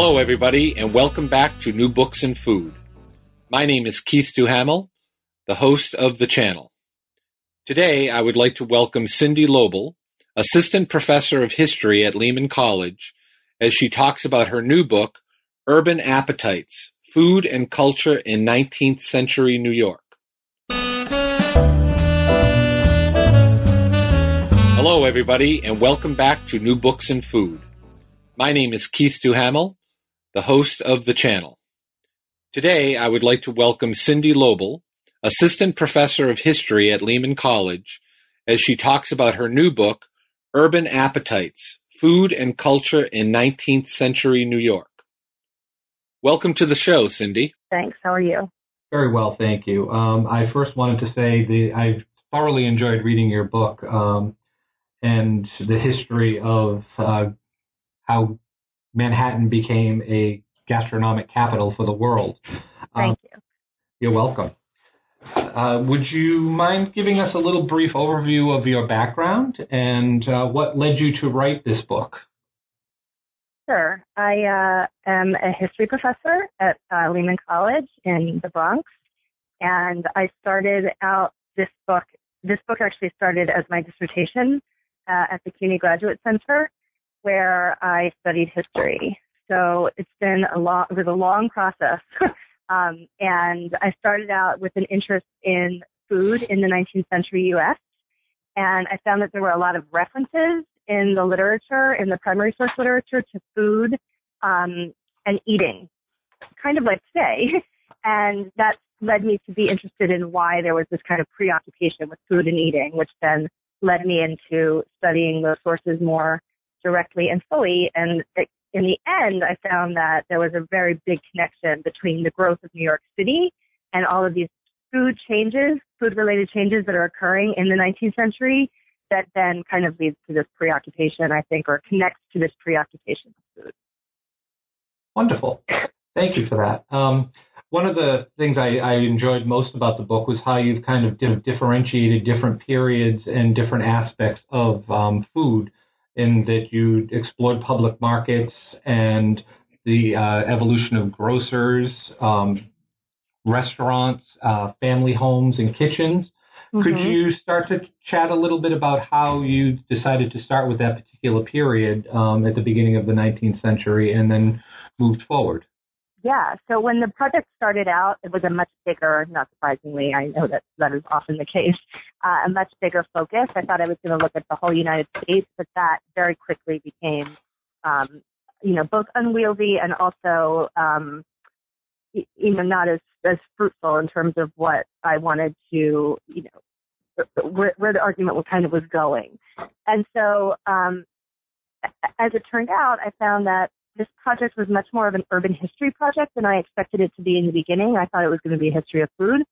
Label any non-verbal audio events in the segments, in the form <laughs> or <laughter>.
Hello, everybody, and welcome back to New Books and Food. My name is Keith Duhamel, the host of the channel. Today, I would like to welcome Cindy Lobel, Assistant Professor of History at Lehman College, as she talks about her new book, Urban Appetites Food and Culture in 19th Century New York. Hello, everybody, and welcome back to New Books and Food. My name is Keith Duhamel, the host of the channel. Today, I would like to welcome Cindy Lobel, Assistant Professor of History at Lehman College, as she talks about her new book, Urban Appetites Food and Culture in 19th Century New York. Welcome to the show, Cindy. Thanks. How are you? Very well, thank you. Um, I first wanted to say the I've thoroughly enjoyed reading your book um, and the history of uh, how Manhattan became a gastronomic capital for the world. Thank um, you. You're welcome. Uh, would you mind giving us a little brief overview of your background and uh, what led you to write this book? Sure. I uh, am a history professor at uh, Lehman College in the Bronx, and I started out this book. This book actually started as my dissertation uh, at the CUNY Graduate Center where I studied history. So it's been a long, it was a long process. <laughs> um, and I started out with an interest in food in the 19th century U.S. And I found that there were a lot of references in the literature, in the primary source literature to food um, and eating, kind of like today. <laughs> and that led me to be interested in why there was this kind of preoccupation with food and eating, which then led me into studying those sources more directly and fully. And in the end, I found that there was a very big connection between the growth of New York City and all of these food changes, food related changes that are occurring in the 19th century that then kind of leads to this preoccupation, I think, or connects to this preoccupation with food. Wonderful. Thank you for that. Um, one of the things I, I, enjoyed most about the book was how you've kind of differentiated different periods and different aspects of um, food in that you explored public markets and the uh, evolution of grocers, um, restaurants, uh, family homes, and kitchens. Mm-hmm. Could you start to chat a little bit about how you decided to start with that particular period um, at the beginning of the 19th century and then moved forward? Yeah. So when the project started out, it was a much bigger, not surprisingly, I know that that is often the case, uh, a much bigger focus. I thought I was going to look at the whole United States, but that very quickly became, um, you know, both unwieldy and also, um, you know, not as, as fruitful in terms of what I wanted to, you know, where, where the argument was kind of was going. And so, um, as it turned out, I found that this project was much more of an urban history project than I expected it to be in the beginning. I thought it was going to be a history of food,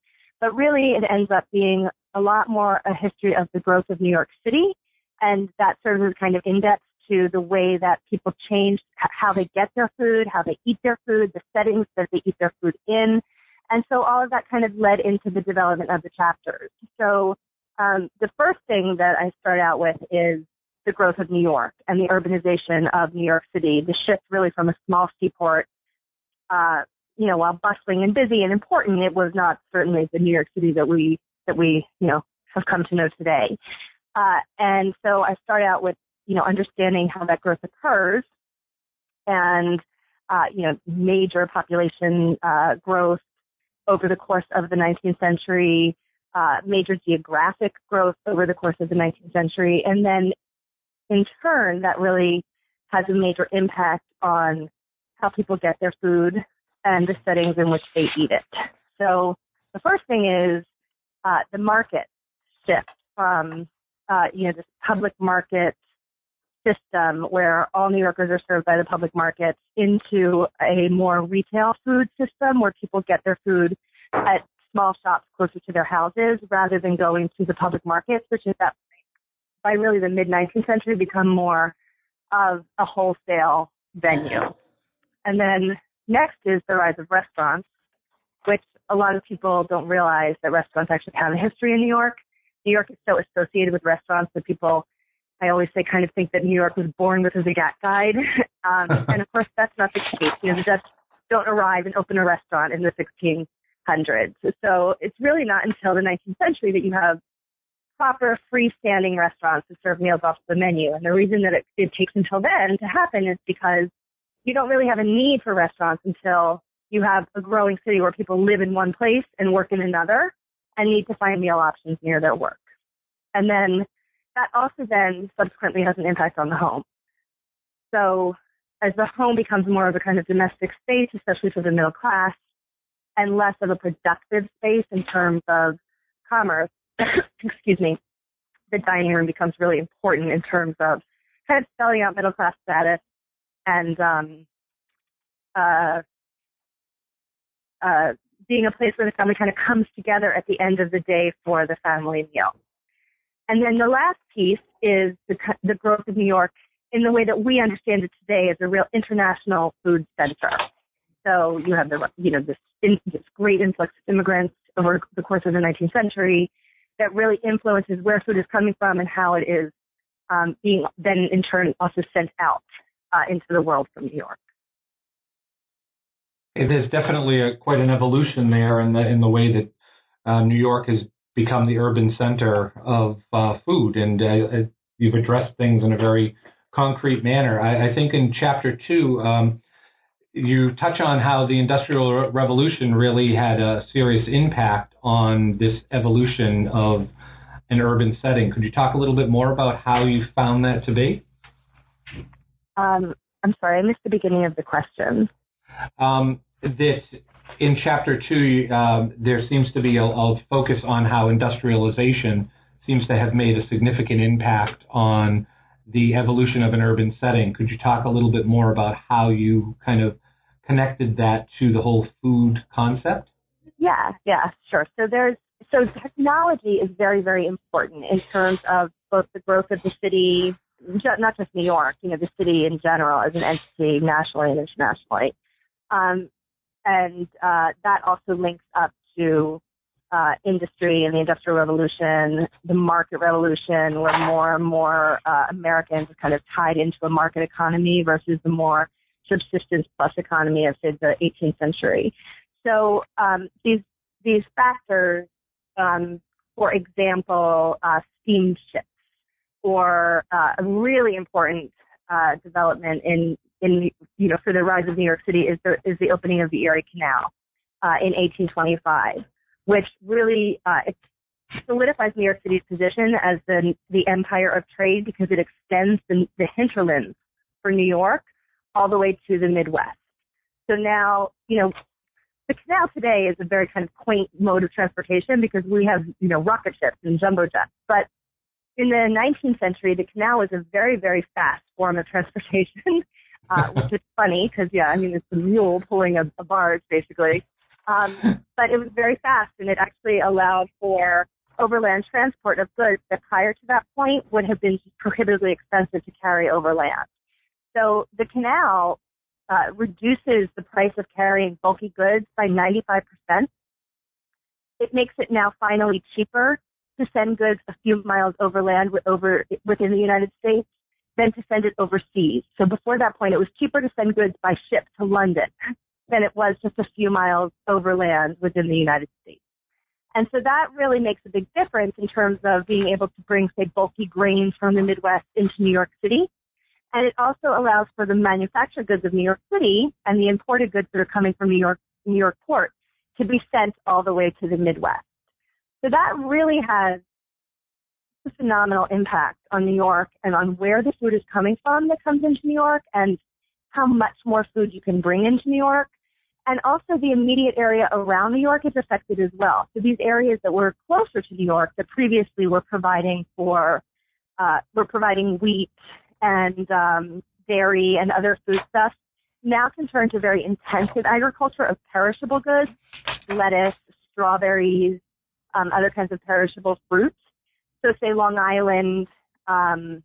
but really it ends up being a lot more a history of the growth of New York City, and that serves as kind of index to the way that people change how they get their food, how they eat their food, the settings that they eat their food in. And so all of that kind of led into the development of the chapters. So um, the first thing that I start out with is the growth of New York and the urbanization of New York City, the shift really from a small seaport, uh, you know, while bustling and busy and important, it was not certainly the New York City that we, that we, you know, have come to know today. Uh, and so I start out with, you know, understanding how that growth occurs and, uh, you know, major population, uh, growth over the course of the 19th century, uh, major geographic growth over the course of the 19th century, and then in turn, that really has a major impact on how people get their food and the settings in which they eat it. So the first thing is uh, the market shift from uh, you know this public market system where all New Yorkers are served by the public markets into a more retail food system where people get their food at small shops closer to their houses rather than going to the public markets, which is that by really the mid 19th century become more of a wholesale venue. And then next is the rise of restaurants, which a lot of people don't realize that restaurants actually have a history in New York. New York is so associated with restaurants that people, I always say, kind of think that New York was born with a Zagat guide. <laughs> um, <laughs> and of course, that's not the case. You know, the Dutch don't arrive and open a restaurant in the 1600s. So it's really not until the 19th century that you have proper freestanding restaurants that serve meals off the menu. And the reason that it, it takes until then to happen is because you don't really have a need for restaurants until you have a growing city where people live in one place and work in another and need to find meal options near their work. And then that also then subsequently has an impact on the home. So as the home becomes more of a kind of domestic space, especially for the middle class, and less of a productive space in terms of commerce, <coughs> excuse me, the dining room becomes really important in terms of kind of spelling out middle class status and um, uh, uh, being a place where the family kind of comes together at the end of the day for the family meal. And then the last piece is the, the growth of New York in the way that we understand it today as a real international food center. So you have the, you know, this, this great influx of immigrants over the course of the 19th century that really influences where food is coming from and how it is um, being then in turn also sent out uh, into the world from New York. There's definitely a, quite an evolution there in the in the way that uh, New York has become the urban center of uh, food, and uh, you've addressed things in a very concrete manner. I, I think in chapter two, um, you touch on how the Industrial Revolution really had a serious impact on this evolution of an urban setting. Could you talk a little bit more about how you found that to be? Um, I'm sorry, I missed the beginning of the question. Um, that in chapter two, um, there seems to be a, a, focus on how industrialization seems to have made a significant impact on the evolution of an urban setting. Could you talk a little bit more about how you kind of connected that to the whole food concept? Yeah, yeah, sure. So there's so technology is very, very important in terms of both the growth of the city, not just New York, you know, the city in general as an entity nationally and internationally. Um, and uh, that also links up to uh, industry and the industrial revolution, the market revolution, where more and more uh, Americans are kind of tied into a market economy versus the more subsistence plus economy of say the 18th century. So um, these these factors, um, for example, uh, steamships, or uh, a really important uh, development in in you know for the rise of New York City is the is the opening of the Erie Canal uh, in 1825, which really uh, it solidifies New York City's position as the the empire of trade because it extends the, the hinterlands for New York all the way to the Midwest. So now you know the canal today is a very kind of quaint mode of transportation because we have you know rocket ships and jumbo jets, but in the 19th century, the canal was a very, very fast form of transportation <laughs> uh, which is funny because yeah, I mean it's a mule pulling a, a barge basically. Um, <laughs> but it was very fast, and it actually allowed for overland transport of goods that prior to that point would have been prohibitively expensive to carry overland. So the canal uh, reduces the price of carrying bulky goods by 95%. It makes it now finally cheaper to send goods a few miles overland over within the United States than to send it overseas. So before that point, it was cheaper to send goods by ship to London than it was just a few miles overland within the United States. And so that really makes a big difference in terms of being able to bring, say, bulky grains from the Midwest into New York City. And it also allows for the manufactured goods of New York City and the imported goods that are coming from New York, New York port to be sent all the way to the Midwest. So that really has a phenomenal impact on New York and on where the food is coming from that comes into New York and how much more food you can bring into New York. And also the immediate area around New York is affected as well. So these areas that were closer to New York that previously were providing for, uh, were providing wheat and um, dairy and other food foodstuffs now can turn to very intensive agriculture of perishable goods, lettuce, strawberries, um, other kinds of perishable fruits. So say Long Island, um,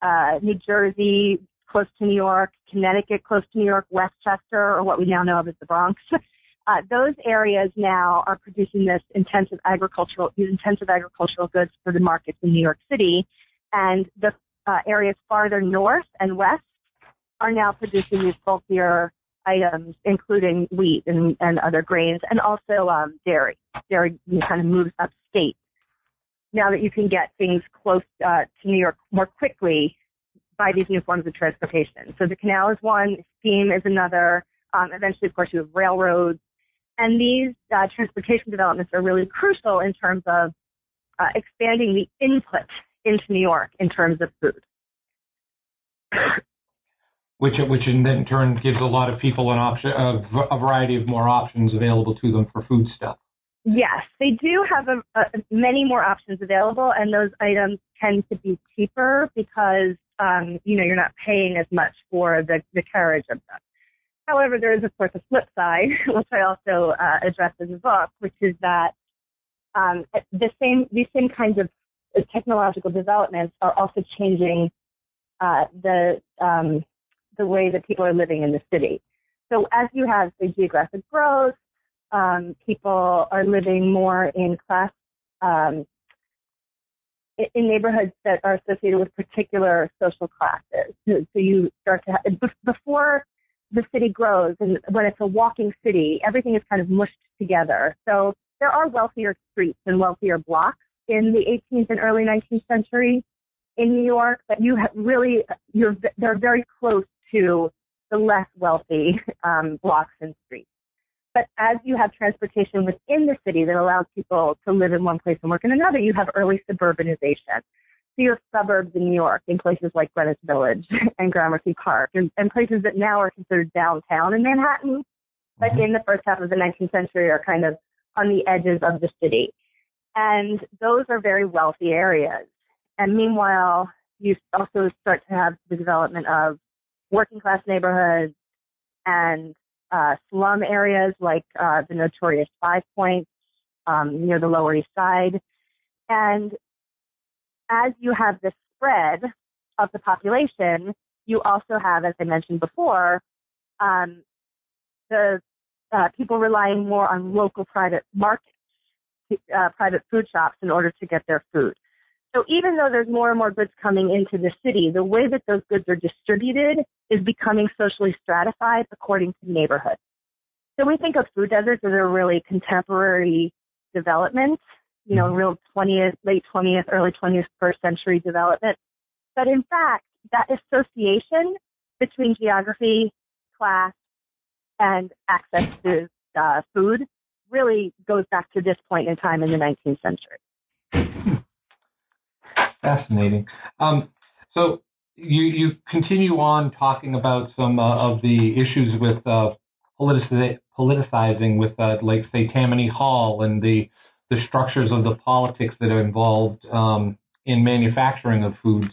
uh, New Jersey, close to New York, Connecticut, close to New York, Westchester, or what we now know of as the Bronx. <laughs> Uh, those areas now are producing this intensive agricultural, these intensive agricultural goods for the markets in New York City, and the uh, areas farther north and west are now producing these bulkier items, including wheat and, and other grains, and also um, dairy. Dairy kind of moves upstate. Now that you can get things close uh, to New York more quickly by these new forms of transportation. So the canal is one, steam is another. Um, eventually, of course, you have railroads. And these uh, transportation developments are really crucial in terms of uh, expanding the input into New York in terms of food which which in turn gives a lot of people an option, a, a variety of more options available to them for food stuff. Yes, they do have a, a, many more options available, and those items tend to be cheaper because um, you know you're not paying as much for the, the carriage of them. However, there is of course a flip side, <laughs> which I also uh, address in the book, which is that um, the same these same kinds of technological developments are also changing uh, the um, the way that people are living in the city. So as you have the geographic growth, um, people are living more in class, um, in neighborhoods that are associated with particular social classes. So you start to have, before the city grows and when it's a walking city, everything is kind of mushed together. So there are wealthier streets and wealthier blocks in the 18th and early 19th century in New York, but you have really, you're, they're very close to the less wealthy <laughs> um, blocks and streets. But as you have transportation within the city that allows people to live in one place and work in another, you have early suburbanization. So you have suburbs in New York in places like Greenwich Village <laughs> and Gramercy Park and, and places that now are considered downtown in Manhattan, but mm-hmm. in the first half of the 19th century are kind of on the edges of the city. And those are very wealthy areas. And meanwhile, you also start to have the development of working class neighborhoods and uh, slum areas like uh, the notorious Five Points um, near the Lower East Side. And as you have the spread of the population, you also have, as I mentioned before, um, the uh, people relying more on local private markets, uh, private food shops in order to get their food. So even though there's more and more goods coming into the city, the way that those goods are distributed is becoming socially stratified according to neighborhood. So we think of food deserts as a really contemporary development, you know, mm-hmm. real 20th, late 20th, early 21st century development. But in fact, that association between geography, class, and access to uh, food really goes back to this point in time in the 19th century. <laughs> Fascinating. Um, so you you continue on talking about some uh, of the issues with uh, politicizing with uh, like say Tammany Hall and the the structures of the politics that are involved um, in manufacturing of foods.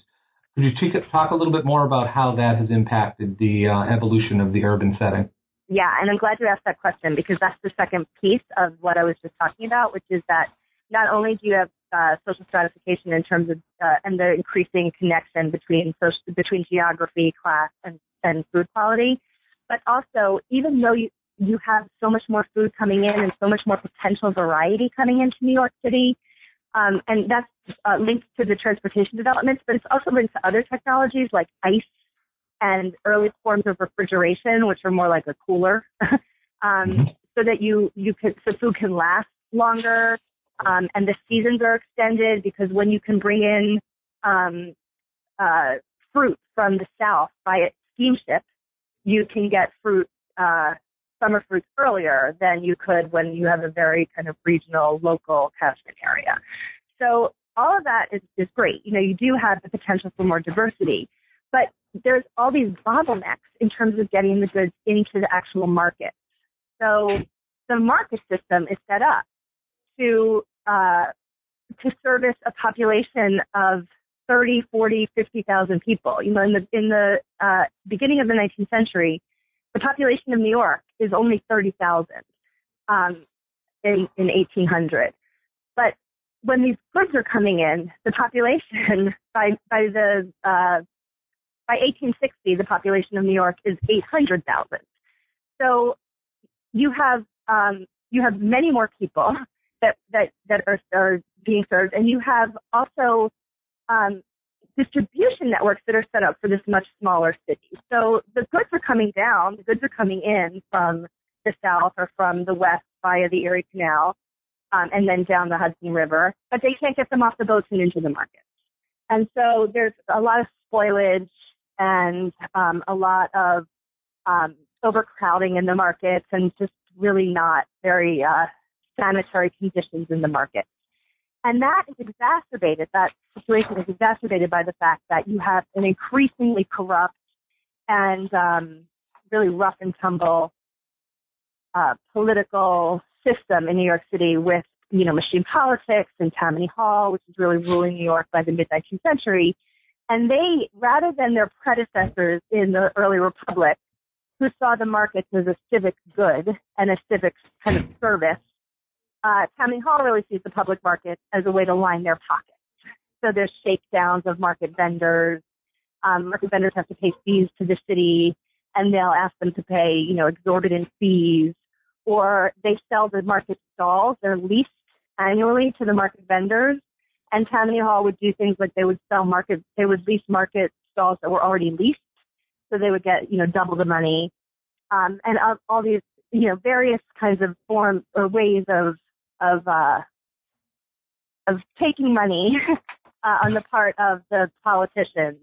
Could you talk a little bit more about how that has impacted the uh, evolution of the urban setting? Yeah, and I'm glad you asked that question because that's the second piece of what I was just talking about, which is that not only do you have uh, social stratification in terms of uh, and the increasing connection between social, between geography, class, and, and food quality. But also, even though you you have so much more food coming in and so much more potential variety coming into New York City, um, and that's uh, linked to the transportation developments, but it's also linked to other technologies like ice and early forms of refrigeration, which are more like a cooler, <laughs> um, mm-hmm. so that you you can so food can last longer um, and the seasons are extended because when you can bring in um, uh, fruit from the south by steamship, you can get fruit, uh, summer fruits earlier than you could when you have a very kind of regional, local catchment area. So all of that is, is great. You know, you do have the potential for more diversity, but there's all these bottlenecks in terms of getting the goods into the actual market. So the market system is set up to uh, to service a population of 30, 40, 50,000 people. You know, in the in the uh, beginning of the 19th century, the population of New York is only 30,000 um, in in 1800. But when these goods are coming in, the population <laughs> by by the uh, by 1860, the population of New York is 800,000. So you have um, you have many more people that that that are, are being served, and you have also um, distribution networks that are set up for this much smaller city. So the goods are coming down, the goods are coming in from the south or from the west via the Erie Canal, um, and then down the Hudson River, but they can't get them off the boats and into the market. And so there's a lot of spoilage and um, a lot of um, overcrowding in the markets and just really not very uh, sanitary conditions in the market. And that is exacerbated, that situation is exacerbated by the fact that you have an increasingly corrupt and um, really rough and tumble uh, political system in New York City with, you know, machine politics and Tammany Hall, which is really ruling New York by the mid 19th century. And they, rather than their predecessors in the early republic, who saw the markets as a civic good and a civic kind of service, uh, Tammany Hall really sees the public market as a way to line their pockets. So there's shakedowns of market vendors. Um, market vendors have to pay fees to the city, and they'll ask them to pay, you know, exorbitant fees. Or they sell the market stalls. They're leased annually to the market vendors. And Tammany Hall would do things like they would sell market, they would lease market stalls that were already leased. So they would get, you know, double the money. Um, and all, all these, you know, various kinds of forms or ways of of uh, of taking money <laughs> uh, on the part of the politicians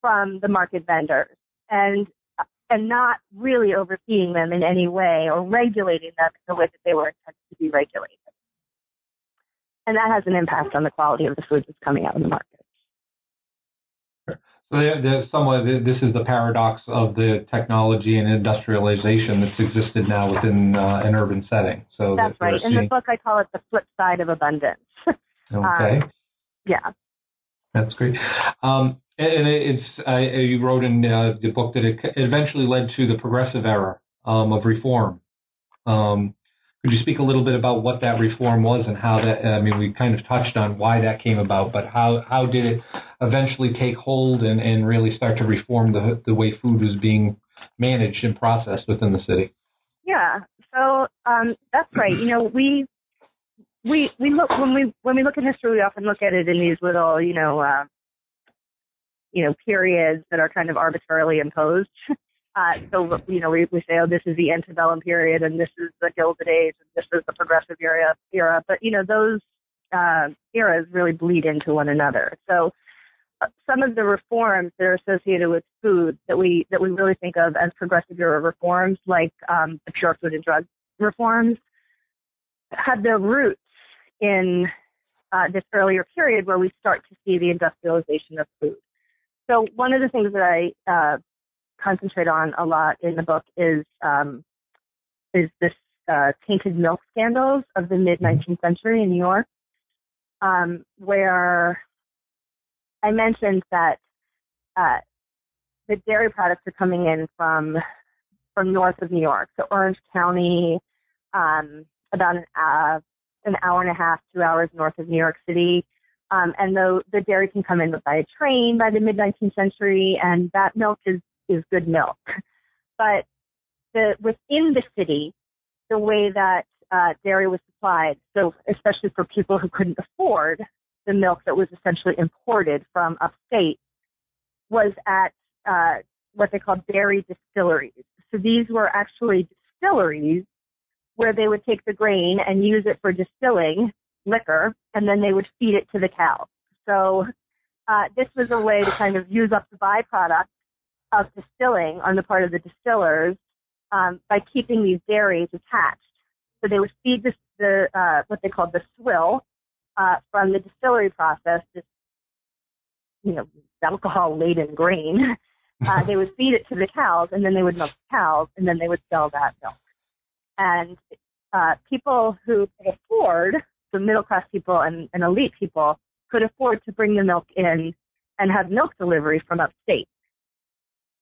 from the market vendors and and not really overseeing them in any way or regulating them in the way that they were intended to be regulated. And that has an impact on the quality of the food that's coming out in the market. So there's somewhat this is the paradox of the technology and industrialization that's existed now within uh, an urban setting. So that's that right. In the book, I call it the flip side of abundance. <laughs> okay. Um, yeah. That's great. Um, and it's uh, you wrote in uh, the book that it eventually led to the progressive era um, of reform. Um, could you speak a little bit about what that reform was and how that? I mean, we kind of touched on why that came about, but how how did it eventually take hold and, and really start to reform the the way food was being managed and processed within the city? Yeah, so um, that's right. You know, we we we look when we when we look at history, we often look at it in these little, you know, uh, you know, periods that are kind of arbitrarily imposed. <laughs> Uh, so, you know, we, we say, oh, this is the antebellum period and this is the Gilded Age and this is the progressive era. era. But, you know, those uh, eras really bleed into one another. So uh, some of the reforms that are associated with food that we, that we really think of as progressive era reforms, like um, the pure food and drug reforms, had their roots in uh, this earlier period where we start to see the industrialization of food. So one of the things that I uh, concentrate on a lot in the book is um, is this uh, tainted milk scandals of the mid 19th mm-hmm. century in New York, um, where I mentioned that uh, the dairy products are coming in from from north of New York, so Orange County, um, about an, uh, an hour and a half, two hours north of New York City. Um, and the, the dairy can come in by a train by the mid 19th century, and that milk is is good milk. But the within the city, the way that uh, dairy was supplied, so especially for people who couldn't afford the milk that was essentially imported from upstate, was at uh, what they called dairy distilleries. So these were actually distilleries where they would take the grain and use it for distilling liquor, and then they would feed it to the cows. So uh, this was a way to kind of use up the byproduct of distilling on the part of the distillers um, by keeping these dairies attached. So they would feed this, the uh, what they called the swill uh, from the distillery process, this you know alcohol laden grain. <laughs> Uh, they would feed it to the cows, and then they would milk the cows, and then they would sell that milk. And uh, people who could afford, the middle class people and, and elite people, could afford to bring the milk in and have milk delivery from upstate.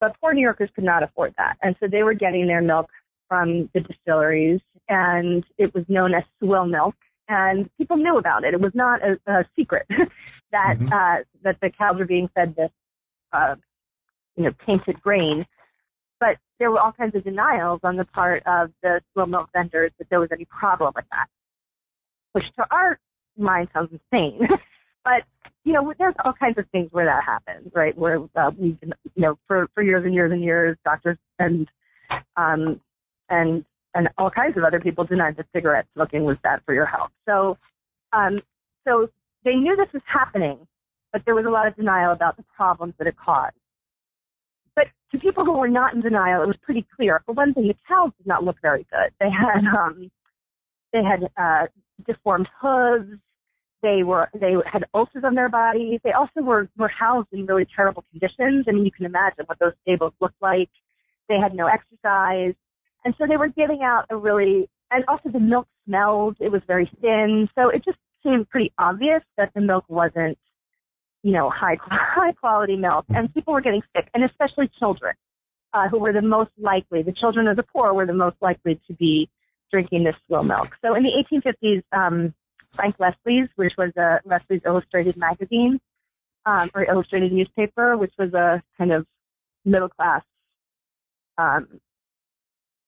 But poor New Yorkers could not afford that. And so they were getting their milk from the distilleries, and it was known as swill milk, and people knew about it. It was not a, a secret <laughs> that mm-hmm. uh, that the cows were being fed this, uh, you know, tainted grain. But there were all kinds of denials on the part of the swill milk vendors that there was any problem with that, which to our mind sounds insane. <laughs> but you know, there's all kinds of things where that happens, right? Where uh, we've you know, for for years and years and years, doctors and um and and all kinds of other people denied that cigarette smoking was bad for your health. So, um, so they knew this was happening, but there was a lot of denial about the problems that it caused. But to people who were not in denial, it was pretty clear. For one thing, the cows did not look very good. They had um, they had uh, deformed hooves. They were they had ulcers on their bodies. They also were were housed in really terrible conditions. I mean, you can imagine what those stables looked like. They had no exercise. And so they were giving out a really, and also the milk smelled, it was very thin. So it just seemed pretty obvious that the milk wasn't, you know, high, <laughs> high quality milk. And people were getting sick, and especially children, uh, who were the most likely, the children of the poor were the most likely to be drinking this swill milk. So in the 1850s, um, Frank Leslie's, which was a Leslie's Illustrated magazine, um, or illustrated newspaper, which was a kind of middle class um,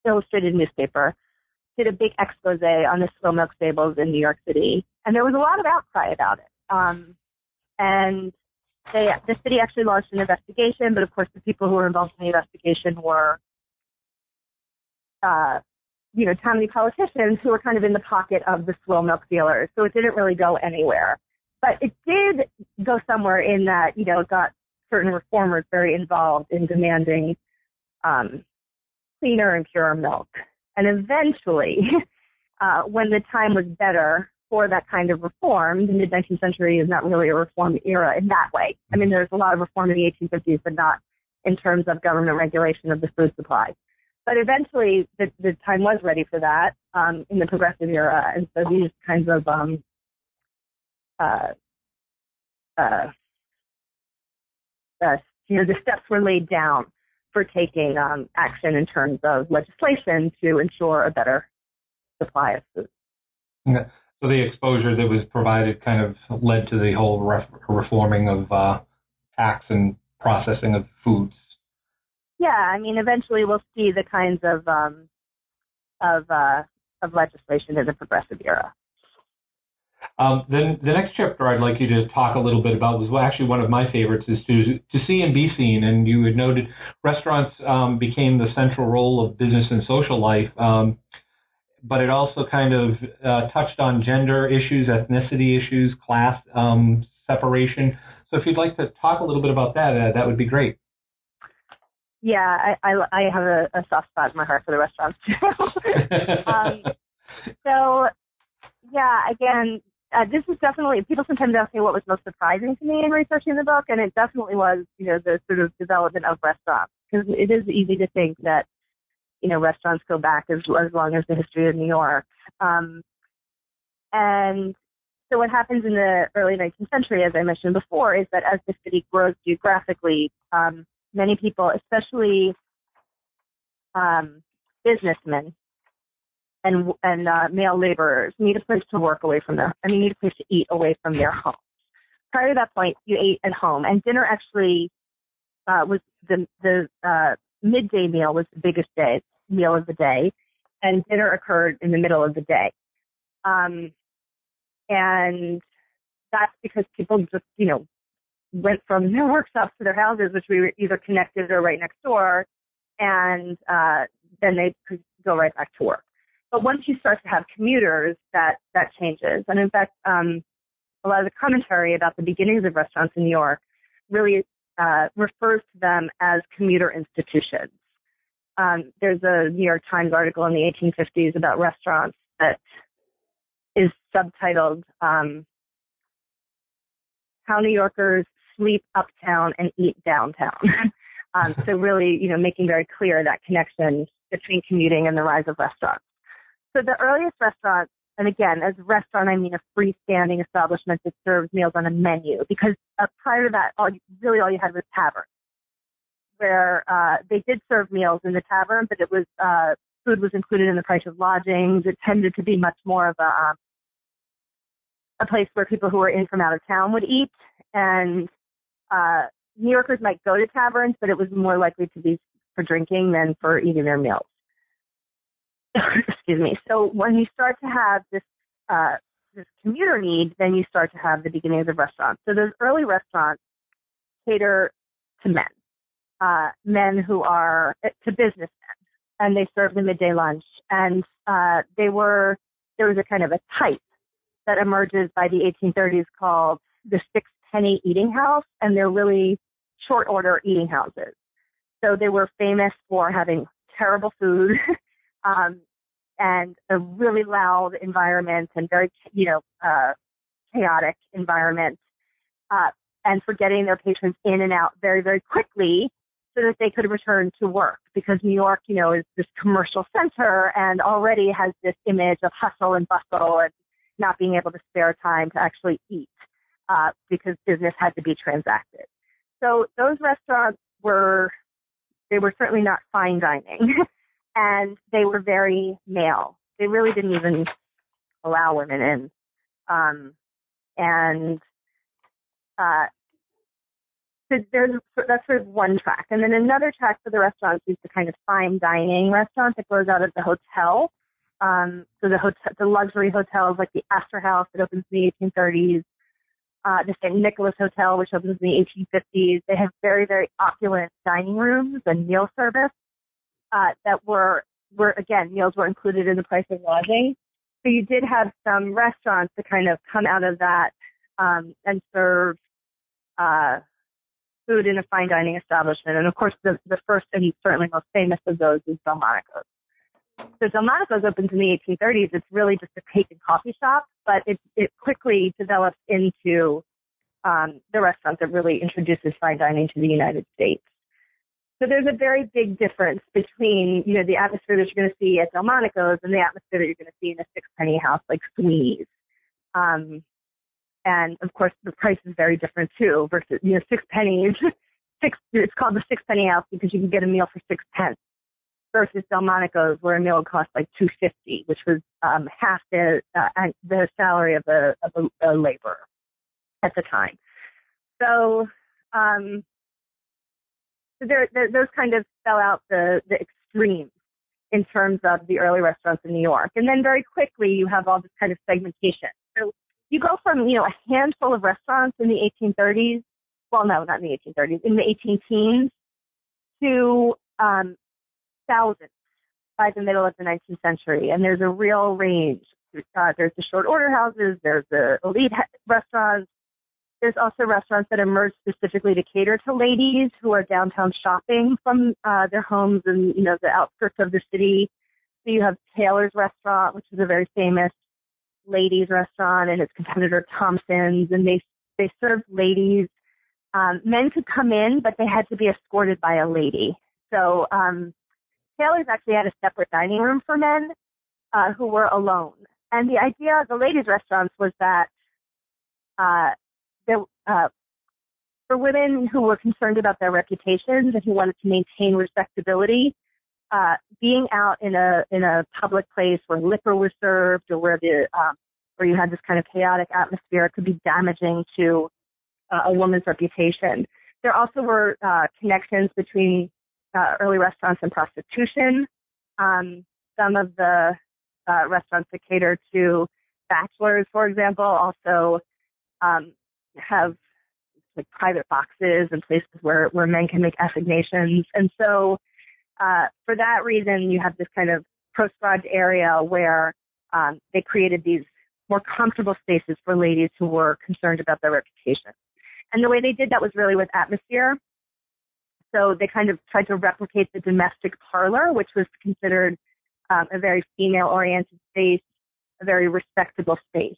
Illustrated newspaper did a big expose on the swill milk stables in New York City, and there was a lot of outcry about it. Um, and they, the city actually launched an investigation, but of course the people who were involved in the investigation were, uh, you know, Tammany politicians who were kind of in the pocket of the swill milk dealers. So it didn't really go anywhere. But it did go somewhere in that, you know, it got certain reformers very involved in demanding um, cleaner and purer milk. And eventually, <laughs> uh, when the time was better for that kind of reform, the mid 19th century is not really a reform era in that way. I mean, there's a lot of reform in the 1850s, but not in terms of government regulation of the food supply. But eventually, the, the time was ready for that um, in the progressive era, and so these kinds of um, uh, uh, uh, you know the steps were laid down for taking um, action in terms of legislation to ensure a better supply of food. So the exposure that was provided kind of led to the whole ref- reforming of uh, tax and processing of foods. Yeah, I mean, eventually we'll see the kinds of um, of uh, of legislation in the progressive era. Um, then the next chapter I'd like you to talk a little bit about was actually one of my favorites is to to see and be seen. And you had noted restaurants um, became the central role of business and social life, um, but it also kind of uh, touched on gender issues, ethnicity issues, class um, separation. So if you'd like to talk a little bit about that, uh, that would be great. Yeah, I, I, I have a, a, soft spot in my heart for the restaurants too. <laughs> um, so yeah, again, uh, this is definitely people sometimes ask me what was most surprising to me in researching the book, and it definitely was you know the sort of development of restaurants because it is easy to think that you know restaurants go back as as long as the history of New York. Um, and so what happens in the early 19th century, as I mentioned before, is that as the city grows geographically, um, many people, especially um, businessmen, and and uh, male laborers need a place to work away from their I mean need a place to eat away from their home. Prior to that point, you ate at home, and dinner actually uh, was the the uh, midday meal was the biggest day meal of the day, and dinner occurred in the middle of the day. Um, and that's because people just you know went from their workshops to their houses, which we were either connected or right next door, and uh, then they could go right back to work. But once you start to have commuters, that that changes. And in fact, um, a lot of the commentary about the beginnings of restaurants in New York really uh, refers to them as commuter institutions. Um, there's a New York Times article in the 1850s about restaurants that is subtitled um, "How New Yorkers Sleep Uptown and Eat Downtown." <laughs> um, so really, you know, making very clear that connection between commuting and the rise of restaurants. So the earliest restaurants and again, as restaurant, I mean a freestanding establishment that serves meals on a menu. Because uh, prior to that, all you, really all you had was taverns, where uh, they did serve meals in the tavern, but it was uh, food was included in the price of lodgings. It tended to be much more of a um, a place where people who were in from out of town would eat, and uh, New Yorkers might go to taverns, but it was more likely to be for drinking than for eating their meals. <coughs> Excuse me. So when you start to have this uh, this commuter need, then you start to have the beginnings of restaurants. So those early restaurants cater to men, uh, men who are uh, to businessmen, and they serve the midday lunch. And uh, they were there was a kind of a type that emerges by the 1830s called the six penny eating house, and they're really short order eating houses. So they were famous for having terrible food <laughs> um, and a really loud environment and very, you know, uh, chaotic environment, uh, and for getting their patrons in and out very, very quickly so that they could return to work because New York, you know, is this commercial center and already has this image of hustle and bustle and not being able to spare time to actually eat uh, because business had to be transacted. So those restaurants were, they were certainly not fine dining <laughs> and they were very male. They really didn't even allow women in. Um, and, uh, so there's, that's sort of one track. And then another track for the restaurants is the kind of fine dining restaurant that goes out of the hotel. Um, so the hotel, the luxury hotels like the Astor House that opens in the 1830s, uh, the St. Nicholas Hotel, which opens in the 1850s. They have very, very opulent dining rooms and meal service uh, that were were again meals were included in the price of lodging. So you did have some restaurants to kind of come out of that um, and serve uh, food in a fine dining establishment. And of course, the, the first and certainly most famous of those is Delmonico's. So Delmonico's opens in the 1830s. It's really just a cake and coffee shop, but it it quickly develops into um, the restaurant that really introduces fine dining to the United States. So there's a very big difference between, you know, the atmosphere that you're going to see at Delmonico's and the atmosphere that you're going to see in a six penny house like Sweeney's. Um, and of course the price is very different too versus, you know, six pennies, <laughs> six, it's called the six penny house because you can get a meal for six pence versus Delmonico's where a meal cost like 250, which was, um, half the, uh, the salary of a, of a, a laborer at the time. So, um, so there, there, those kind of spell out the, the extremes in terms of the early restaurants in New York. And then very quickly you have all this kind of segmentation. So you go from, you know, a handful of restaurants in the 1830s, well, no, not in the 1830s, in the 18 teens to um, thousands by the middle of the 19th century. And there's a real range. Uh, there's the short order houses, there's the elite restaurants, there's also restaurants that emerge specifically to cater to ladies who are downtown shopping from uh, their homes and you know the outskirts of the city. So you have Taylor's Restaurant, which is a very famous ladies restaurant, and its competitor Thompson's, and they they serve ladies. Um, men could come in, but they had to be escorted by a lady. So um, Taylor's actually had a separate dining room for men uh, who were alone. And the idea of the ladies' restaurants was that uh, there, uh, for women who were concerned about their reputations and who wanted to maintain respectability, uh, being out in a in a public place where liquor was served or where the um, where you had this kind of chaotic atmosphere could be damaging to uh, a woman's reputation. There also were uh, connections between uh, early restaurants and prostitution. Um, some of the uh, restaurants that cater to bachelors, for example, also um, have like private boxes and places where, where men can make assignations. And so, uh, for that reason, you have this kind of proscribed area where, um, they created these more comfortable spaces for ladies who were concerned about their reputation. And the way they did that was really with atmosphere. So they kind of tried to replicate the domestic parlor, which was considered um, a very female oriented space, a very respectable space.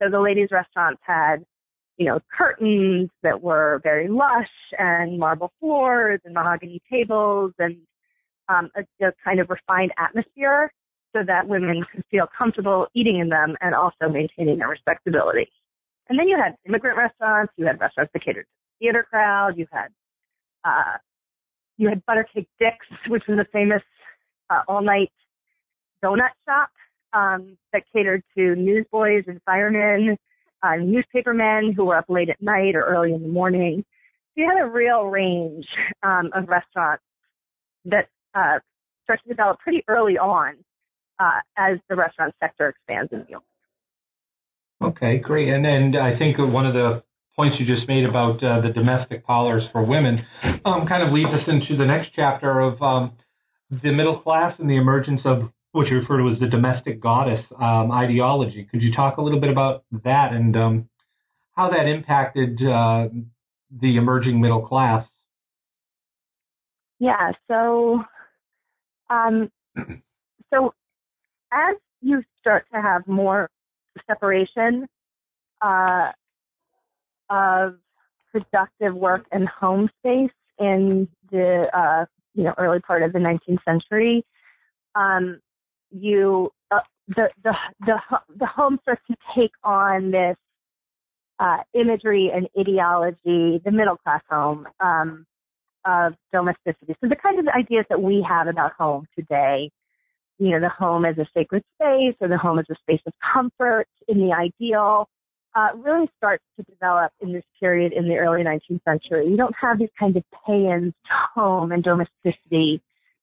So the ladies' restaurants had you know, curtains that were very lush and marble floors and mahogany tables and um, a, a kind of refined atmosphere. so that women could feel comfortable eating in them and also maintaining their respectability. And then you had immigrant restaurants, you had restaurants that catered to the theater crowd, you had uh, you had Buttercake Dick's, which was a famous uh, all-night donut shop um, that catered to newsboys and firemen, uh, newspapermen who were up late at night or early in the morning. So you had a real range um, of restaurants that uh, start to develop pretty early on uh, as the restaurant sector expands in New York. Okay, great. And and I think one of the points you just made about uh, the domestic parlors for women um, kind of leads us into the next chapter of um, the middle class and the emergence of what you refer to as the domestic goddess um, ideology. Could you talk a little bit about that and um, how that impacted uh, the emerging middle class? Yeah. So, um, so as you start to have more separation uh, of productive work and home space in the uh, you know early part of the 19th century, um, you uh, the the the the home starts to take on this uh, imagery and ideology, the middle class home um, of domesticity. So the kind of ideas that we have about home today, you know, the home as a sacred space or the home as a space of comfort in the ideal, uh, really starts to develop in this period in the early 19th century. You don't have these kinds of pay-ins to home and domesticity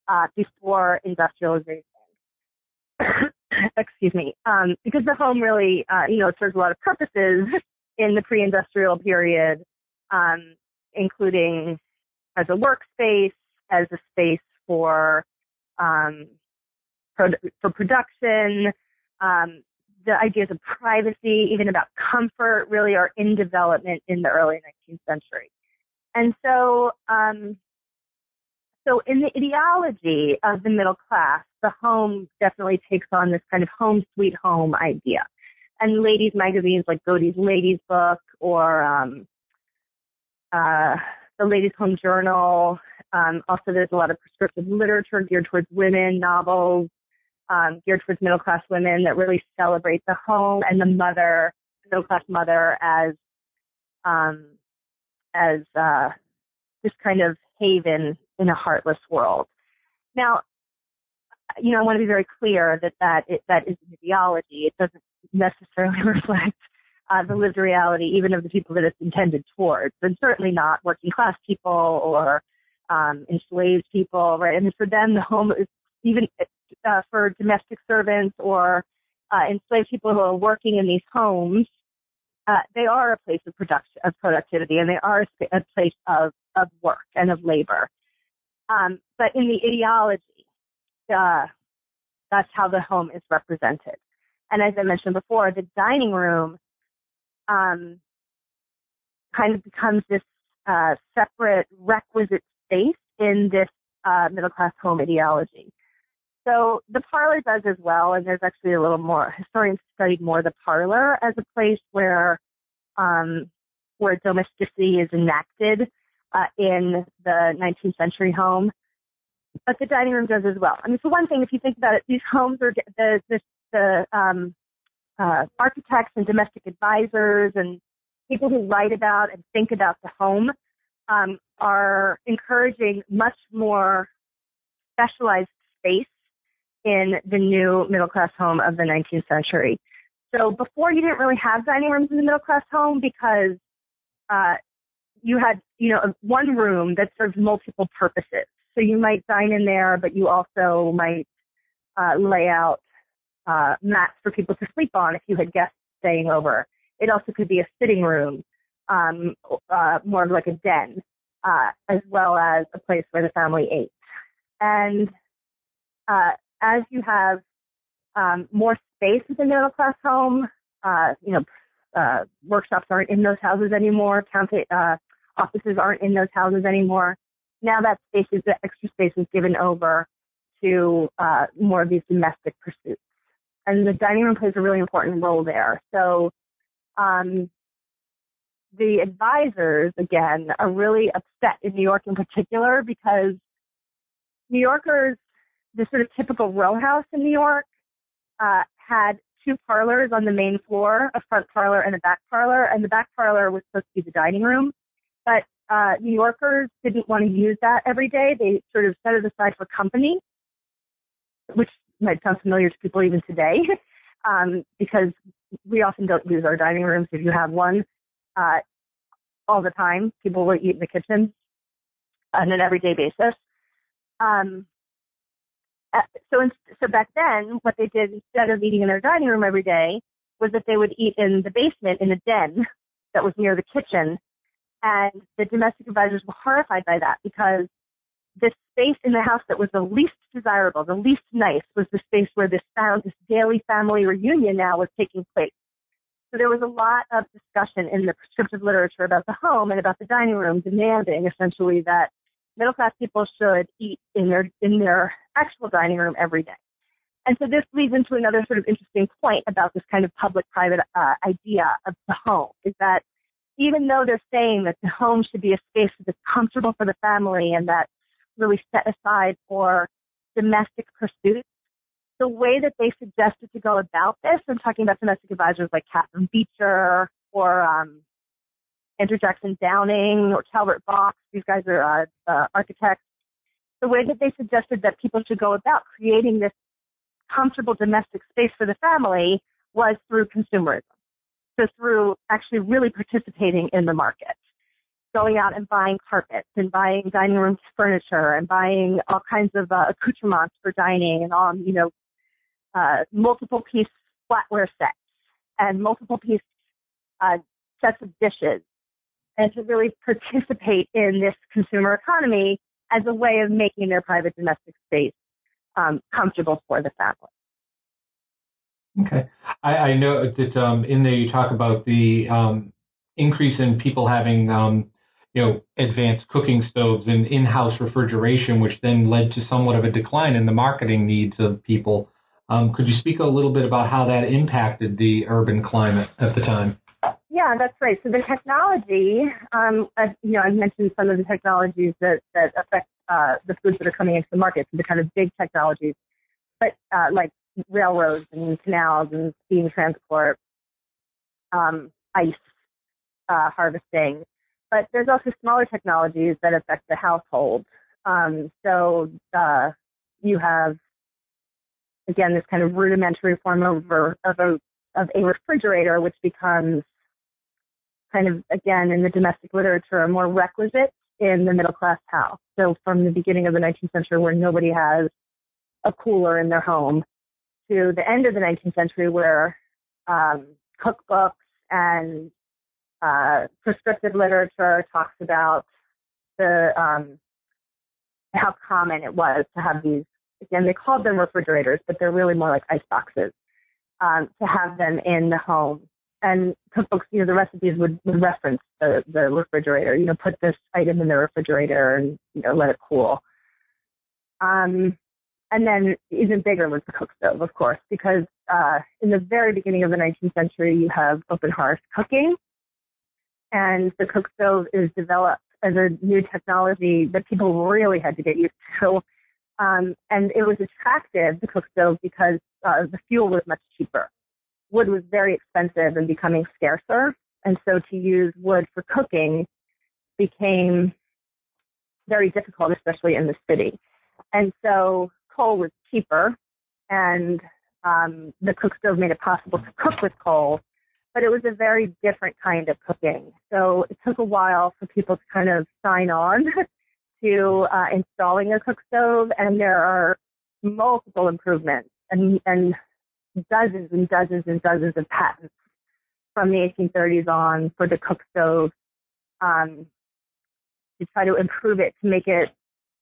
uh, before industrialization. <coughs> Excuse me, um, because the home really, uh, you know, serves a lot of purposes in the pre-industrial period, um, including as a workspace, as a space for um, for production. Um, the ideas of privacy, even about comfort, really are in development in the early 19th century. And so, um, so in the ideology of the middle class, the home definitely takes on this kind of home sweet home idea and ladies magazines like Godey's Ladies Book or um, uh, the Ladies Home Journal. Um, also, there's a lot of prescriptive literature geared towards women, novels um, geared towards middle class women that really celebrate the home and the mother, middle class mother, as um, as uh, this kind of haven in a heartless world. Now, you know, I want to be very clear that that, it, that is an ideology. It doesn't necessarily <laughs> reflect uh, the lived reality, even of the people that it's intended towards, and certainly not working class people or um, enslaved people, right? Mean, for them, the home is even uh, for domestic servants or uh, enslaved people who are working in these homes. Uh, they are a place of production, of productivity, and they are a, a place of, of work and of labor. Um, but in the ideology, uh, that's how the home is represented. And as I mentioned before, the dining room um, kind of becomes this uh, separate requisite space in this uh, middle class home ideology. So the parlor does as well, and there's actually a little more. Historians studied more the parlor as a place where um, where domesticity is enacted uh, in the 19th century home. But the dining room does as well. I mean, for one thing, if you think about it, these homes are the the the um, uh, architects and domestic advisors and people who write about and think about the home um, are encouraging much more specialized space in the new middle class home of the 19th century. So before you didn't really have dining rooms in the middle class home because uh, you had, you know, one room that served multiple purposes. So you might dine in there, but you also might uh, lay out uh, mats for people to sleep on if you had guests staying over. It also could be a sitting room, um, uh, more of like a den, uh, as well as a place where the family ate. And uh, as you have um, more space within the middle class home, uh, you know, uh, workshops aren't in those houses anymore. County uh, offices aren't in those houses anymore. Now that space is the extra space is given over to uh, more of these domestic pursuits and the dining room plays a really important role there. So, um, the advisors again are really upset in New York in particular because New Yorkers, the sort of typical row house in New York uh, had two parlors on the main floor, a front parlor and a back parlor, and the back parlor was supposed to be the dining room. But uh, New Yorkers didn't want to use that every day. They sort of set it aside for company, which might sound familiar to people even today, <laughs> um, because we often don't use our dining rooms if you have one uh, all the time. People will eat in the kitchen on an everyday basis. Um, uh, so, in, so back then, what they did instead of eating in their dining room every day was that they would eat in the basement in a den <laughs> that was near the kitchen. And the domestic advisors were horrified by that because this space in the house that was the least desirable, the least nice, was the space where this found this daily family reunion now was taking place. So there was a lot of discussion in the prescriptive literature about the home and about the dining room, demanding essentially that middle class people should eat in their in their actual dining room every day. And so this leads into another sort of interesting point about this kind of public-private uh, idea of the home is that even though they're saying that the home should be a space that's comfortable for the family and that really set aside for domestic pursuits, the way that they suggested to go about this, I'm talking about domestic advisors like Catherine Beecher or um, Andrew Jackson Downing or Calvert Vaux. These guys are uh, uh, architects. The way that they suggested that people should go about creating this comfortable domestic space for the family was through consumerism. So through actually really participating in the market, going out and buying carpets and buying dining room furniture and buying all kinds of uh, accoutrements for dining and all, you know, uh, multiple piece flatware sets and multiple piece uh, sets of dishes and to really participate in this consumer economy as a way of making their private domestic space um, comfortable for the family. Okay. I, I know that um, in there you talk about the um, increase in people having, um, you know, advanced cooking stoves and in-house refrigeration, which then led to somewhat of a decline in the marketing needs of people. Um, could you speak a little bit about how that impacted the urban climate at the time? Yeah, that's right. So the technology, um, uh, you know, I've mentioned some of the technologies that, that affect uh, the foods that are coming into the market, so the kind of big technologies, but uh, like railroads and canals and steam transport, um, ice uh, harvesting. But there's also smaller technologies that affect the household. Um, so uh, you have, again, this kind of rudimentary form of, of a of a refrigerator, which becomes kind of, again, in the domestic literature, are more requisite in the middle class house. So from the beginning of the 19th century, where nobody has a cooler in their home, to the end of the 19th century, where um, cookbooks and uh, prescriptive literature talks about the um, how common it was to have these. Again, they called them refrigerators, but they're really more like ice boxes. Um, to have them in the home and cookbooks, you know, the recipes would, would reference the, the refrigerator, you know, put this item in the refrigerator and, you know, let it cool. Um, and then even bigger was the cook stove, of course, because uh, in the very beginning of the 19th century, you have open hearth cooking, and the cook stove is developed as a new technology that people really had to get used to. Um, and it was attractive, the cook stove, because uh, the fuel was much cheaper wood was very expensive and becoming scarcer. And so to use wood for cooking became very difficult, especially in the city. And so coal was cheaper and um, the cook stove made it possible to cook with coal, but it was a very different kind of cooking. So it took a while for people to kind of sign on <laughs> to uh, installing a cook stove, and there are multiple improvements and, and dozens and dozens and dozens of patents from the 1830s on for the cook stove um, to try to improve it to make it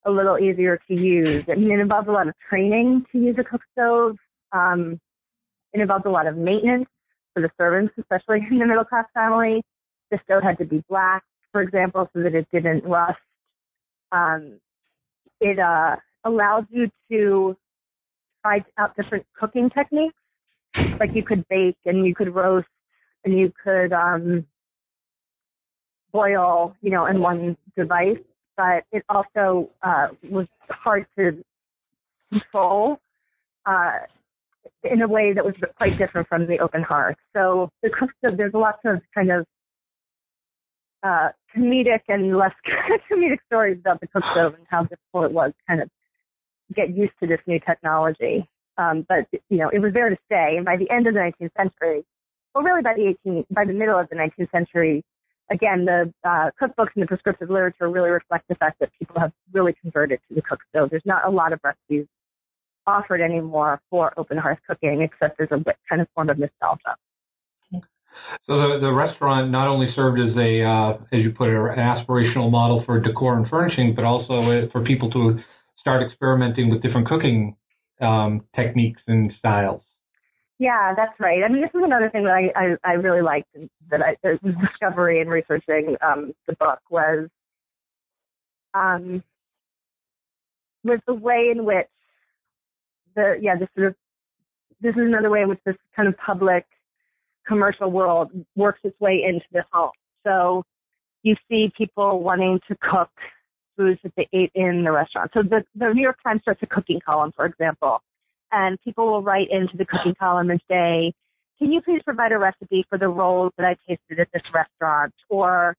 a little easier to use. I mean, it involves a lot of training to use a cook stove. Um, it involves a lot of maintenance for the servants, especially <laughs> in the middle class family. The stove had to be black, for example, so that it didn't rust. Um, it uh, allows you to try out different cooking techniques like you could bake and you could roast and you could um, boil, you know, in one device. But it also uh, was hard to control. Uh, in a way that was quite different from the open hearth. So the cook stove, there's lots of kind of uh, comedic and less <laughs> comedic stories about the cook stove and how difficult it was kind of get used to this new technology. Um, but you know, it was there to stay. And by the end of the 19th century, well, really by the 18th, by the middle of the 19th century, again, the uh, cookbooks and the prescriptive literature really reflect the fact that people have really converted to the cook stove. There's not a lot of recipes offered anymore for open hearth cooking, except as a kind of form of nostalgia. So the, the restaurant not only served as a, uh, as you put it, an aspirational model for decor and furnishing, but also for people to start experimenting with different cooking um, techniques and styles. Yeah, that's right. I mean, this is another thing that I, I, I really liked that I the discovery and researching um, the book was um, was the way in which the yeah this sort of this is another way in which this kind of public commercial world works its way into the home. So you see people wanting to cook foods that they ate in the restaurant. So the, the New York Times starts a cooking column, for example, and people will write into the cooking column and say, can you please provide a recipe for the rolls that I tasted at this restaurant or,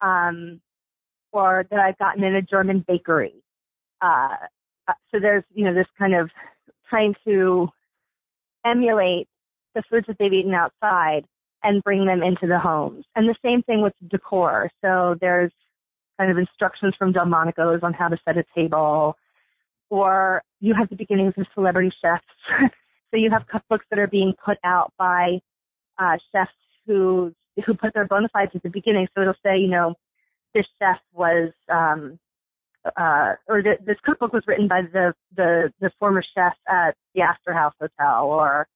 um, or that I've gotten in a German bakery? Uh, uh so there's, you know, this kind of trying to emulate the foods that they've eaten outside and bring them into the homes. And the same thing with decor. So there's kind of instructions from Delmonico's on how to set a table, or you have the beginnings of celebrity chefs. <laughs> so you have cookbooks that are being put out by uh, chefs who who put their bona fides at the beginning. So it'll say, you know, this chef was, um, uh, or th- this cookbook was written by the, the the former chef at the Astor House Hotel, or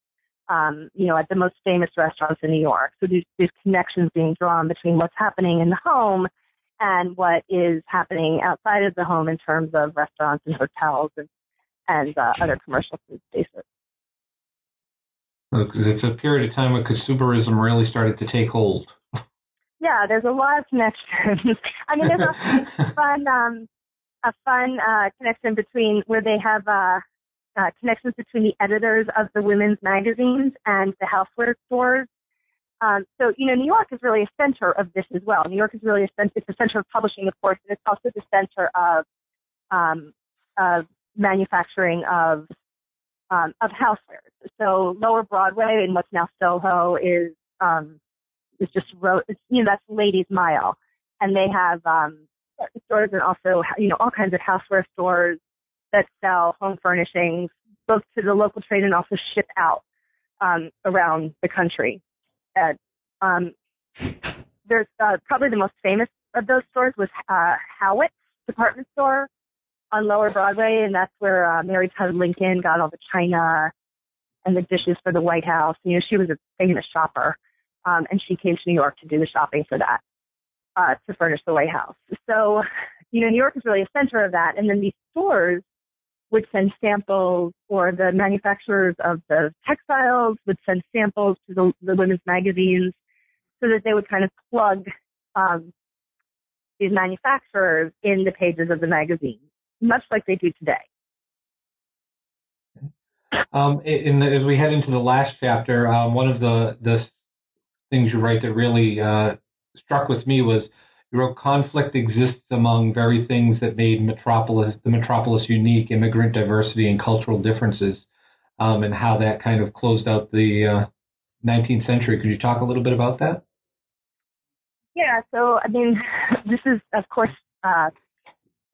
um, you know, at the most famous restaurants in New York. So there's, there's connections being drawn between what's happening in the home and what is happening outside of the home in terms of restaurants and hotels and, and uh, other commercial food spaces. It's a period of time when consumerism really started to take hold. Yeah, there's a lot of connections. <laughs> I mean, there's a <laughs> fun, um, a fun uh, connection between where they have uh, uh, connections between the editors of the women's magazines and the houseware stores. Um, so, you know, New York is really a center of this as well. New York is really a center, it's a center of publishing, of course, and it's also the center of, um, of manufacturing of, um, of housewares. So Lower Broadway and what's now Soho is, um, is just, you know, that's Ladies Mile. And they have, um, stores and also, you know, all kinds of houseware stores, that sell home furnishings both to the local trade and also ship out um, around the country. And, um, there's uh, probably the most famous of those stores was uh, Haughwout's department store on Lower Broadway, and that's where uh, Mary Todd Lincoln got all the china and the dishes for the White House. You know, she was a famous shopper, um, and she came to New York to do the shopping for that uh, to furnish the White House. So, you know, New York is really a center of that, and then these stores would send samples, or the manufacturers of the textiles would send samples to the, the women's magazines so that they would kind of plug um, these manufacturers in the pages of the magazine, much like they do today. Um, the, as we head into the last chapter, um, one of the, the things you write that really uh, struck with me was real conflict exists among very things that made metropolis the metropolis unique, immigrant diversity and cultural differences, um, and how that kind of closed out the uh, 19th century. Could you talk a little bit about that? Yeah, so I mean, <laughs> this is of course uh,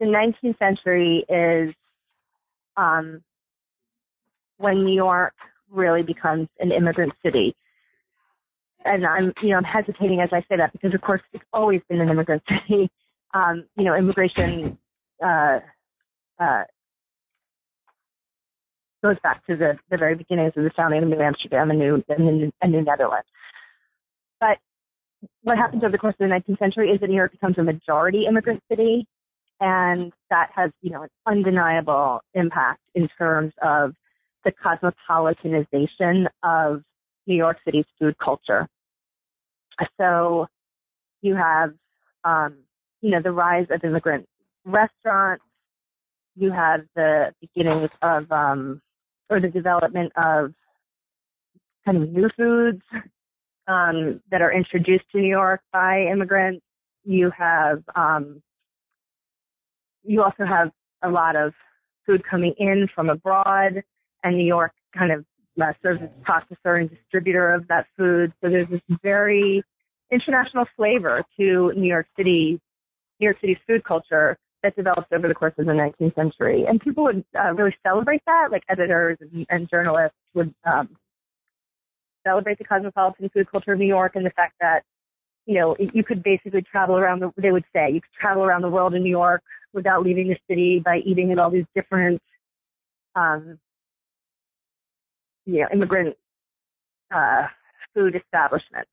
the 19th century is um, when New York really becomes an immigrant city and I'm, you know, I'm hesitating as I say that because, of course, it's always been an immigrant city. <laughs> Um, you know, immigration uh, uh, goes back to the, the very beginnings of the founding of New Amsterdam and New, and New, and New Netherlands. But what happens over the course of the 19th century is that New York becomes a majority immigrant city, and that has, you know, an undeniable impact in terms of the cosmopolitanization of New York City's food culture. So you have, um, you know, the rise of immigrant restaurants. You have the beginnings of, um, or the development of kind of new foods um, that are introduced to New York by immigrants. You have um, you also have a lot of food coming in from abroad, and New York kind of uh, serves as processor and distributor of that food. So there's this very international flavor to New York City, New York City's food culture that developed over the course of the 19th century. And people would uh, really celebrate that, like editors and, and journalists would um, celebrate the cosmopolitan food culture of New York and the fact that, you know, you could basically travel around the, they would say, you could travel around the world in New York without leaving the city by eating at all these different, um, you know, immigrant, uh, food establishments.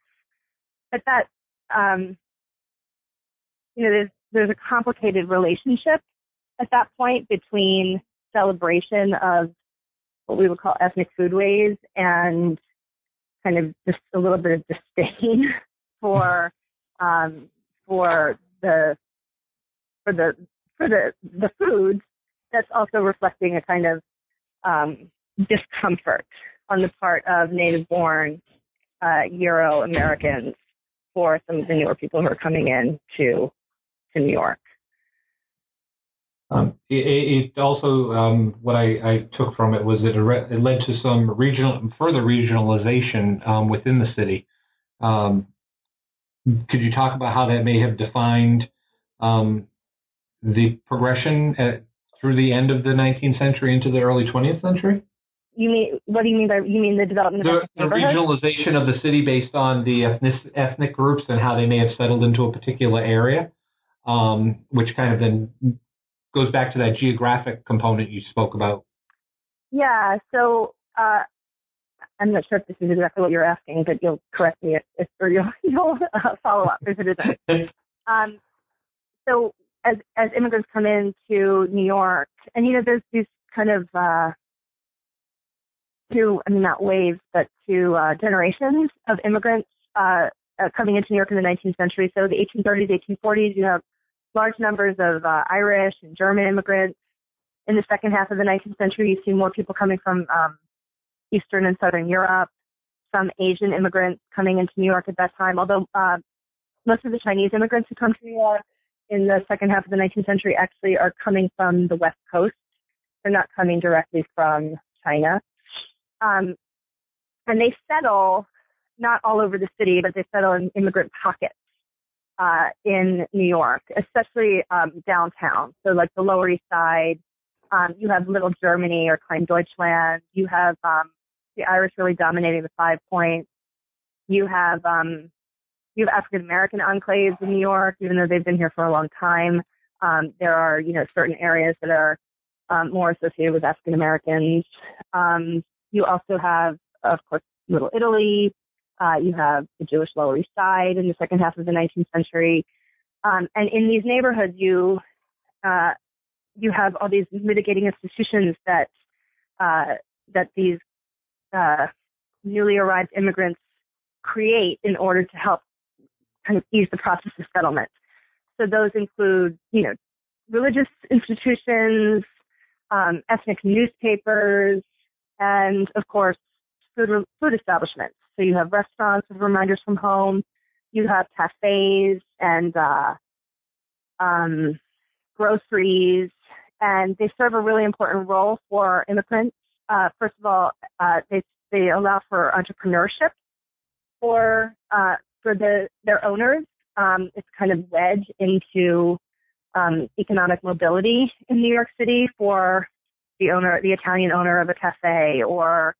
But that, um, you know, there's, there's a complicated relationship at that point between celebration of what we would call ethnic foodways and kind of just a little bit of disdain <laughs> for um, for the for the for the the foods that's also reflecting a kind of um, discomfort on the part of native born uh, Euro Americans for some of the newer people who are coming in to to New York. Um, it, it, also, um, what I, I, took from it was that it, led to some regional, further regionalization um, within the city. Um, could you talk about how that may have defined um, the progression at, through the end of the 19th century into the early 20th century? You mean what do you mean by you mean the development of the, the regionalization of the city based on the ethnic, ethnic groups and how they may have settled into a particular area, um, which kind of then goes back to that geographic component you spoke about. Yeah. So uh, I'm not sure if this is exactly what you're asking, but you'll correct me if, if or you'll, <laughs> you'll uh, follow up if it isn't. <laughs> um, so as as immigrants come into New York, and you know, there's these kind of uh, two, I mean, not waves, but two uh, generations of immigrants uh, uh, coming into New York in the 19th century. So the 1830s, 1840s, you have large numbers of uh, Irish and German immigrants. In the second half of the 19th century, you see more people coming from um, Eastern and Southern Europe, some Asian immigrants coming into New York at that time, although uh, most of the Chinese immigrants who come to New York in the second half of the 19th century actually are coming from the West Coast. They're not coming directly from China. Um, and they settle not all over the city, but they settle in immigrant pockets uh, in New York, especially um, downtown. So like the Lower East Side, um, you have Little Germany or Klein Deutschland. You have um, the Irish really dominating the Five Points. You have um, you have African American enclaves in New York, even though they've been here for a long time. Um, there are you know certain areas that are um, more associated with African Americans. Um, you also have, of course, Little Italy, uh, you have the Jewish Lower East Side in the second half of the 19th century. Um, and in these neighborhoods, you uh, you have all these mitigating institutions that uh, that these uh, newly arrived immigrants create in order to help kind of ease the process of settlement. So those include, you know, religious institutions, um, ethnic newspapers, and of course, food food establishments. So you have restaurants with reminders from home. You have cafes and uh, um, groceries, and they serve a really important role for immigrants. Uh, first of all, uh, they they allow for entrepreneurship for uh, for the their owners. Um, it's kind of wedge into um, economic mobility in New York City for the owner, the Italian owner of a cafe, or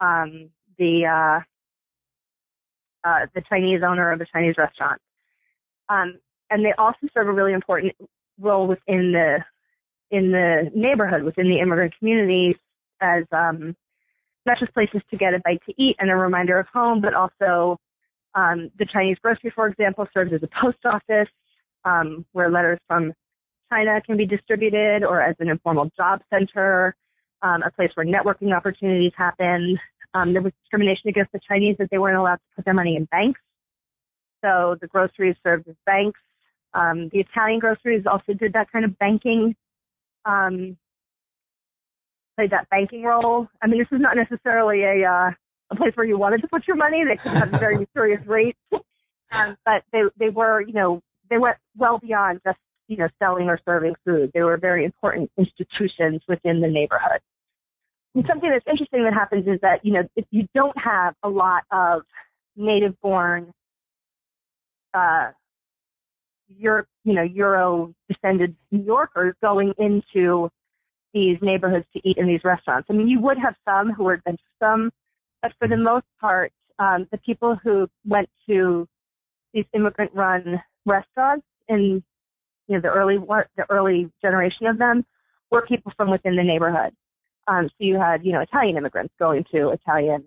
um, the uh, uh, the Chinese owner of a Chinese restaurant. Um, and they also serve a really important role within the in the neighborhood, within the immigrant community, as um, not just places to get a bite to eat and a reminder of home, but also um, the Chinese grocery, for example, serves as a post office um, where letters from China can be distributed, or as an informal job center, um, a place where networking opportunities happen. Um, there was discrimination against the Chinese that they weren't allowed to put their money in banks. So the groceries served as banks. Um, the Italian groceries also did that kind of banking, um, played that banking role. I mean, this is not necessarily a, uh, a place where you wanted to put your money. They could have very <laughs> mysterious rates, um, but they they were you know they went well beyond just you know selling or serving food. They were very important institutions within the neighborhood. And something that's interesting that happens is that you know if you don't have a lot of native born uh, Europe, you know, Euro descended New Yorkers going into these neighborhoods to eat in these restaurants. I mean, you would have some who were some, but for the most part, um, the people who went to these immigrant-run restaurants in you know the early the early generation of them were people from within the neighborhood. Um, so you had you know Italian immigrants going to Italian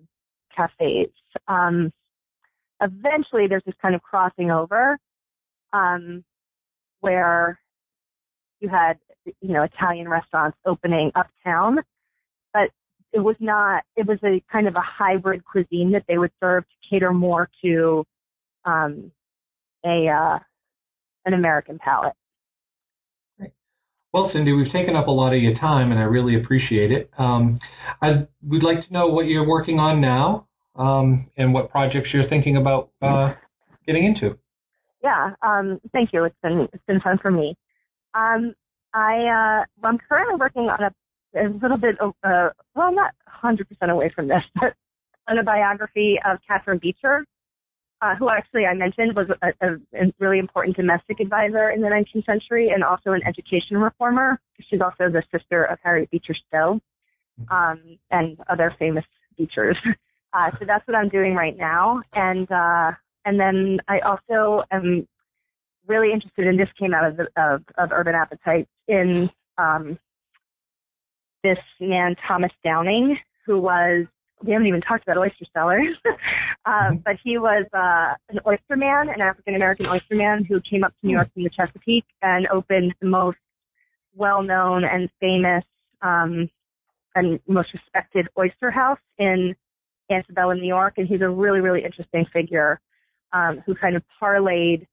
cafes. Um, eventually, there's this kind of crossing over um, where you had, you know, Italian restaurants opening uptown, but it was not, it was a kind of a hybrid cuisine that they would serve to cater more to, um, a, uh, an American palate. Well, Cindy, we've taken up a lot of your time, and I really appreciate it. Um, I would like to know what you're working on now, um, and what projects you're thinking about uh, getting into yeah, um, thank you. It's been it's been fun for me. Um, I uh, I'm currently working on a, a little bit of uh, well, not 100% away from this, but on a biography of Catherine Beecher, uh, who actually I mentioned was a, a, a really important domestic advisor in the 19th century and also an education reformer. She's also the sister of Harriet Beecher Stowe um, and other famous Beechers. <laughs> Uh, so that's what I'm doing right now, and uh, and then I also am really interested in this came out of the, of, of Urban Appetite in um, this man Thomas Downing, who was we haven't even talked about oyster sellers, <laughs> uh, mm-hmm. but he was uh, an oyster man, an African American oyster man who came up to New York from the Chesapeake and opened the most well-known and famous um, and most respected oyster house in Antebellum, New York, and he's a really, really interesting figure um, who kind of parlayed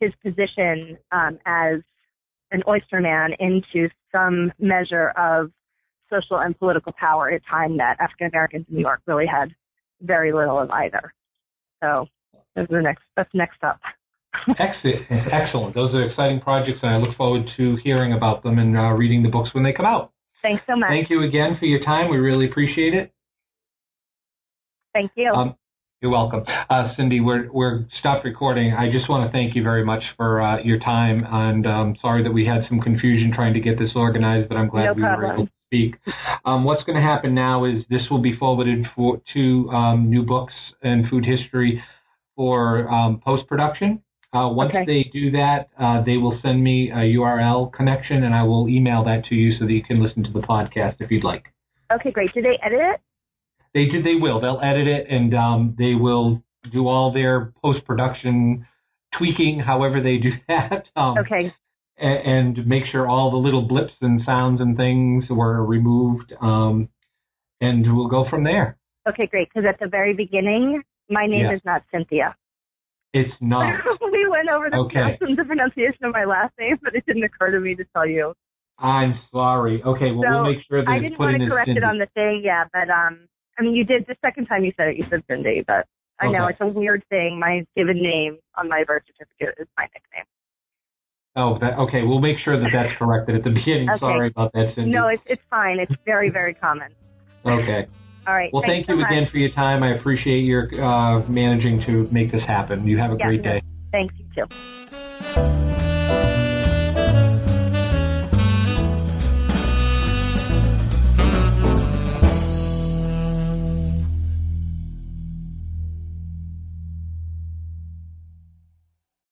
his position um, as an oysterman into some measure of social and political power at a time that African Americans in New York really had very little of either. So that's the next that's next up. <laughs> excellent, excellent. Those are exciting projects, and I look forward to hearing about them and uh, reading the books when they come out. Thanks so much. Thank you again for your time. We really appreciate it. Thank you. Um, you're welcome. Uh, Cindy, we're, we're stopped recording. I just want to thank you very much for uh, your time. And um, sorry that we had some confusion trying to get this organized, but I'm glad no we problem. were able to speak. Um, what's going to happen now is this will be forwarded for, to um, New Books and Food History for um, post production. Uh, once okay. they do that, uh, they will send me a URL connection, and I will email that to you so that you can listen to the podcast if you'd like. Okay, great. Do they edit it? They do. They will. They'll edit it and um, they will do all their post production tweaking, however they do <laughs> that. Um, okay. And, and, make sure all the little blips and sounds and things were removed. Um, and we'll go from there. Okay, great. Because at the very beginning, my name is not Cynthia. It's not. <laughs> we went over the, okay. <laughs> the pronunciation of my last name, but it didn't occur to me to tell you. I'm sorry. Okay, well so we'll make sure that I didn't put want to correct Cindy. it on the thing, yeah, but um, I mean, you did the second time you said it. You said Cindy, but I know it's a weird thing. My given name on my birth certificate is my nickname. Oh, that, okay. We'll make sure that that's corrected at the <laughs> beginning. Okay. Sorry about that, Cindy. No, it's it's fine. It's very very common. okay. All right. Well, thanks thank so you much. again for your time. I appreciate your uh, managing to make this happen. You have a Yeah, great no, day. Thanks you too.